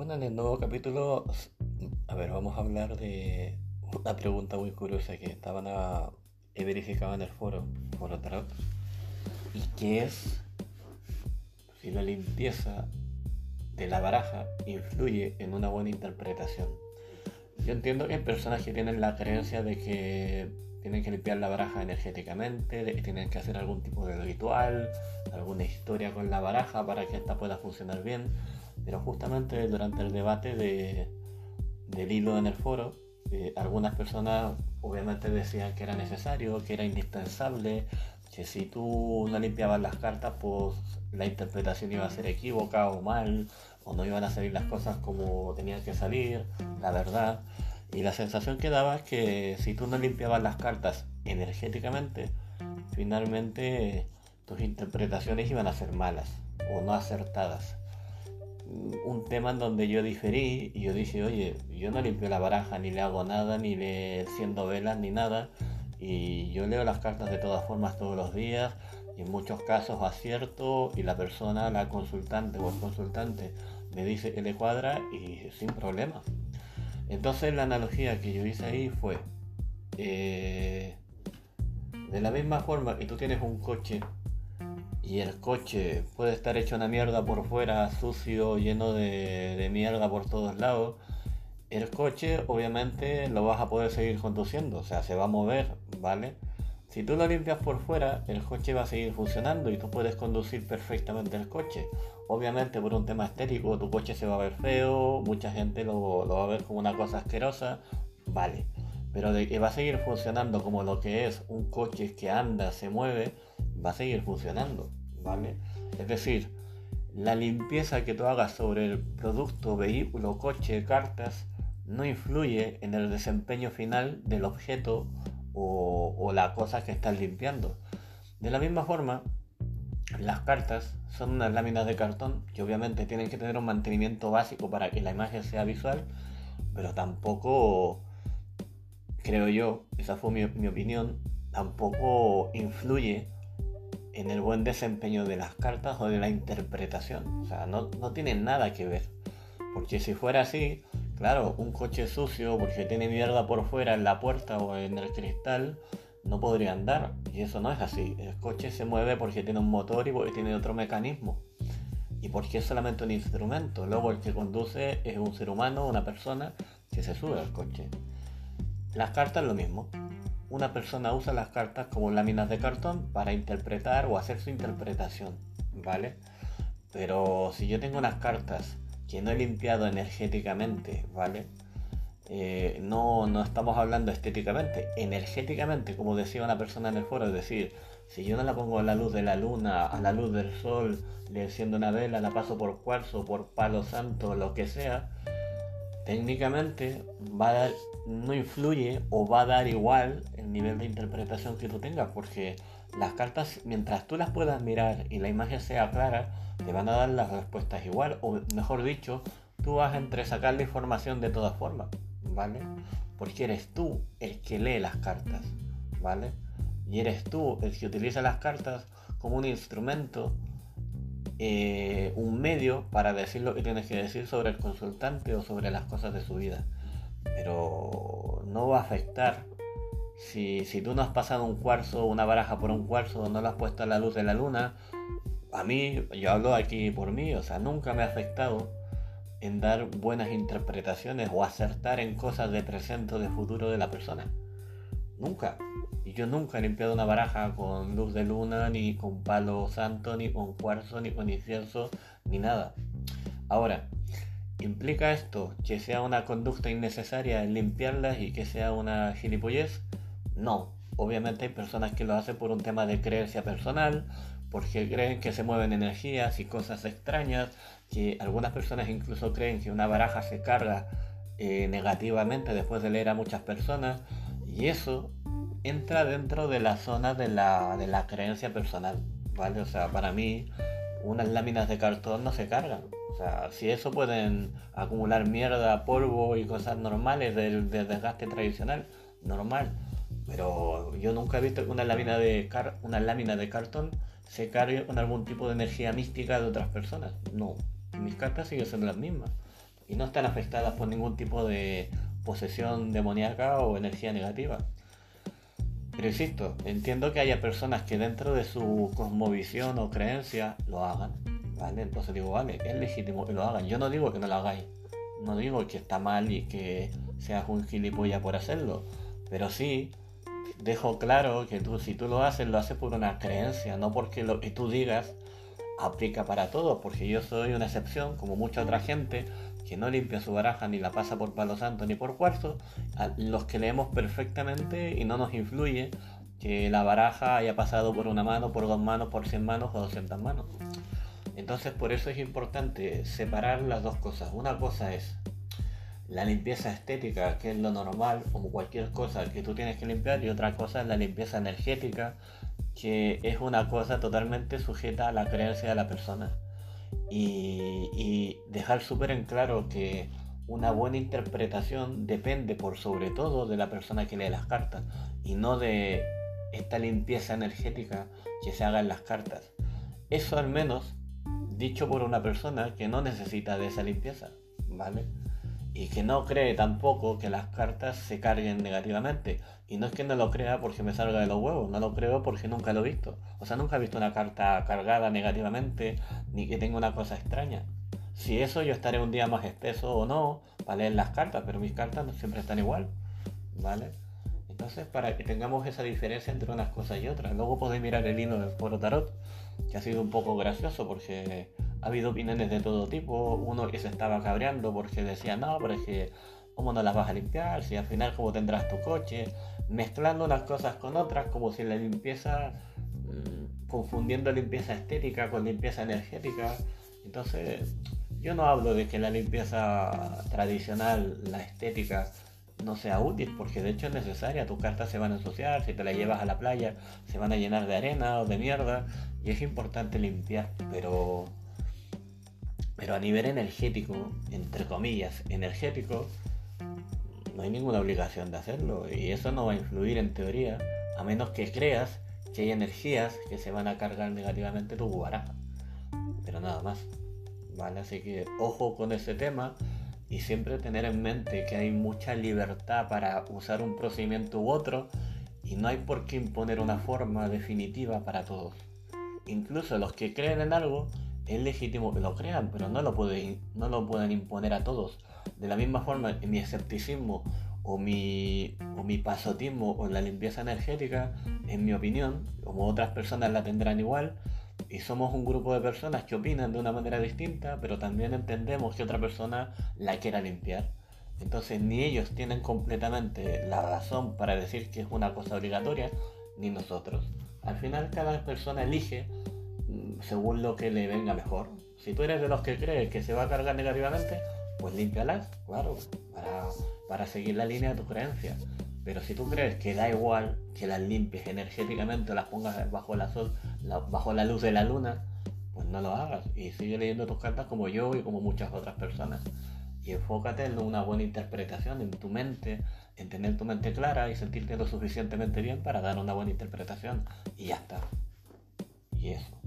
bueno, en el nuevo capítulo, a ver, vamos a hablar de una pregunta muy curiosa que estaban a, he verificado en el foro, foro tarot, y que es si la limpieza de la baraja influye en una buena interpretación. Yo entiendo que hay personas que tienen la creencia de que tienen que limpiar la baraja energéticamente, de que tienen que hacer algún tipo de ritual, alguna historia con la baraja para que esta pueda funcionar bien. Pero justamente durante el debate de, del hilo en el foro, eh, algunas personas obviamente decían que era necesario, que era indispensable, que si tú no limpiabas las cartas, pues la interpretación iba a ser equívoca o mal, o no iban a salir las cosas como tenían que salir, la verdad. Y la sensación que daba es que si tú no limpiabas las cartas energéticamente, finalmente tus interpretaciones iban a ser malas o no acertadas. Un tema en donde yo diferí y yo dije, oye, yo no limpio la baraja, ni le hago nada, ni le enciendo velas, ni nada. Y yo leo las cartas de todas formas todos los días y en muchos casos acierto y la persona, la consultante o el consultante me dice que le cuadra y sin problema. Entonces la analogía que yo hice ahí fue, eh, de la misma forma que tú tienes un coche y el coche puede estar hecho una mierda por fuera, sucio, lleno de, de mierda por todos lados, el coche obviamente lo vas a poder seguir conduciendo, o sea, se va a mover, ¿vale? Si tú lo limpias por fuera, el coche va a seguir funcionando y tú puedes conducir perfectamente el coche. Obviamente por un tema estético tu coche se va a ver feo, mucha gente lo, va a ver como una cosa asquerosa, vale. Pero de que va a seguir funcionando como lo que es un coche que anda, se mueve, va a seguir funcionando, Es decir, la limpieza que tú hagas sobre el producto, vehículo, coche, cartas, no influye en el desempeño final del objeto o, la cosa que estás limpiando. De la misma forma, las cartas son unas láminas de cartón que obviamente tienen que tener un mantenimiento básico para que la imagen sea visual, pero tampoco, creo yo, esa fue mi, mi opinión, tampoco influye en el buen desempeño de las cartas o de la interpretación. O sea, no, no tiene nada que ver. Porque si fuera así, Claro, un coche sucio porque tiene mierda por fuera en la puerta o en el cristal no podría andar. Y eso no es así. El coche se mueve porque tiene un motor y porque tiene otro mecanismo. Y porque es solamente un instrumento. Luego el que conduce es un ser humano, una persona que se sube al coche. Las cartas lo mismo. Una persona usa las cartas como láminas de cartón para interpretar o hacer su interpretación. ¿Vale? Pero si yo tengo unas cartas que no he limpiado energéticamente, ¿vale? Eh, no, no estamos hablando estéticamente, energéticamente, como decía una persona en el foro, es decir, si yo no la pongo a la luz de la luna, a la luz del sol, le enciendo una vela, la paso por cuarzo, por palo santo, lo que sea, técnicamente no influye o va a dar igual el nivel de interpretación que tú tengas, porque las cartas, mientras tú las puedas mirar y la imagen sea clara, te van a dar las respuestas igual, o mejor dicho, tú vas a entresacar la información de todas formas, ¿vale? Porque eres tú el que lee las cartas, ¿vale? Y eres tú el que utiliza las cartas como un instrumento, eh, un medio para decir lo que tienes que decir sobre el consultante o sobre las cosas de su vida. Pero no va a afectar si, si tú no has pasado un cuarzo, una baraja por un cuarzo, no lo has puesto a la luz de la luna, a mí, yo hablo aquí por mí, o sea, nunca me ha afectado en dar buenas interpretaciones o acertar en cosas de presente o de futuro de la persona. Nunca. Y yo nunca he limpiado una baraja con luz de luna, ni con palo santo, ni con cuarzo, ni con incienso, ni nada. Ahora, ¿implica esto que sea una conducta innecesaria limpiarlas y que sea una gilipollez? No. Obviamente hay personas que lo hacen por un tema de creencia personal, porque creen que se mueven energías y cosas extrañas, que algunas personas incluso creen que una baraja se carga eh, negativamente después de leer a muchas personas, y eso entra dentro de la zona de la, de la creencia personal, ¿vale? O sea, para mí unas láminas de cartón no se cargan. O sea, si eso pueden acumular mierda, polvo y cosas normales del, del desgaste tradicional, normal. Pero yo nunca he visto que una lámina de, car una lámina de cartón se cargue con algún tipo de energía mística de otras personas. No, mis cartas siguen siendo las mismas. y no están afectadas por ningún tipo de posesión demoníaca o energía negativa. Pero insisto, entiendo que haya personas que dentro de su cosmovisión o creencia lo hagan, ¿vale? Entonces digo, vale, es legítimo que lo hagan. Yo no digo que no lo hagáis, no digo que está mal y que seas un gilipollas por hacerlo, pero sí dejo claro que tú, si tú lo haces, lo haces por una creencia, no porque lo que tú digas aplica para todo, porque yo soy una excepción, como mucha otra gente, que no limpia su baraja ni la pasa por palo santo ni por cuarzo, los que leemos perfectamente y no nos influye que la baraja haya pasado por una mano, por dos manos, por cien manos o doscientas manos. Entonces por eso es importante separar las dos cosas. Una cosa es la limpieza estética, que es lo normal, como cualquier cosa que tú tienes que limpiar, y otra cosa es la limpieza energética, que es una cosa totalmente sujeta a la creencia de la persona. Y, dejar súper en claro que una buena interpretación depende por sobre todo de la persona que lee las cartas y no de esta limpieza energética que se haga en las cartas. Eso al menos dicho por una persona que no necesita de esa limpieza, ¿vale? Y que no cree tampoco que las cartas se carguen negativamente. Y no es que no lo crea porque me salga de los huevos, no lo creo porque nunca lo he visto. O sea, nunca he visto una carta cargada negativamente ni que tenga una cosa extraña. Si eso yo estaré un día más espeso o no para leer las cartas, pero mis cartas no siempre están igual, ¿vale? Entonces, para que tengamos esa diferencia entre unas cosas y otras. Luego podéis mirar el hilo del foro tarot, que ha sido un poco gracioso porque ha habido opiniones de todo tipo. Uno que se estaba cabreando porque decía, no, pero es que, ¿cómo no las vas a limpiar? Si al final, ¿cómo tendrás tu coche? Mezclando unas cosas con otras, como si la limpieza, mm, confundiendo limpieza estética con limpieza energética. Entonces, yo no hablo de que la limpieza tradicional, la estética, no sea útil, porque de hecho es necesaria. Tus cartas se van a ensuciar, si te las llevas a la playa, se van a llenar de arena o de mierda, y es importante limpiar, pero pero a nivel energético, entre comillas, energético, no hay ninguna obligación de hacerlo. Y eso no va a influir en teoría, a menos que creas que hay energías que se van a cargar negativamente tu baraja. Pero nada más. ¿Vale? Así que ojo con ese tema y siempre tener en mente que hay mucha libertad para usar un procedimiento u otro y no hay por qué imponer una forma definitiva para todos. Incluso los que creen en algo es legítimo que lo crean, pero no lo, pueden, no lo pueden imponer a todos. De la misma forma, mi escepticismo o mi, o mi pasotismo o la limpieza energética, en mi opinión, como otras personas la tendrán igual, y somos un grupo de personas que opinan de una manera distinta, pero también entendemos que otra persona la quiera limpiar. Entonces ni ellos tienen completamente la razón para decir que es una cosa obligatoria, ni nosotros. Al final cada persona elige según lo que le venga mejor. Si tú eres de los que crees que se va a cargar negativamente, pues límpialas, claro, para, seguir la línea de tu creencia. Pero si tú crees que da igual que las limpies energéticamente o las pongas bajo la, sol, bajo la luz de la luna, pues no lo hagas. Y sigue leyendo tus cartas como yo y como muchas otras personas. Y enfócate en una buena interpretación en tu mente, en tener tu mente clara y sentirte lo suficientemente bien para dar una buena interpretación. Y ya está. Y eso.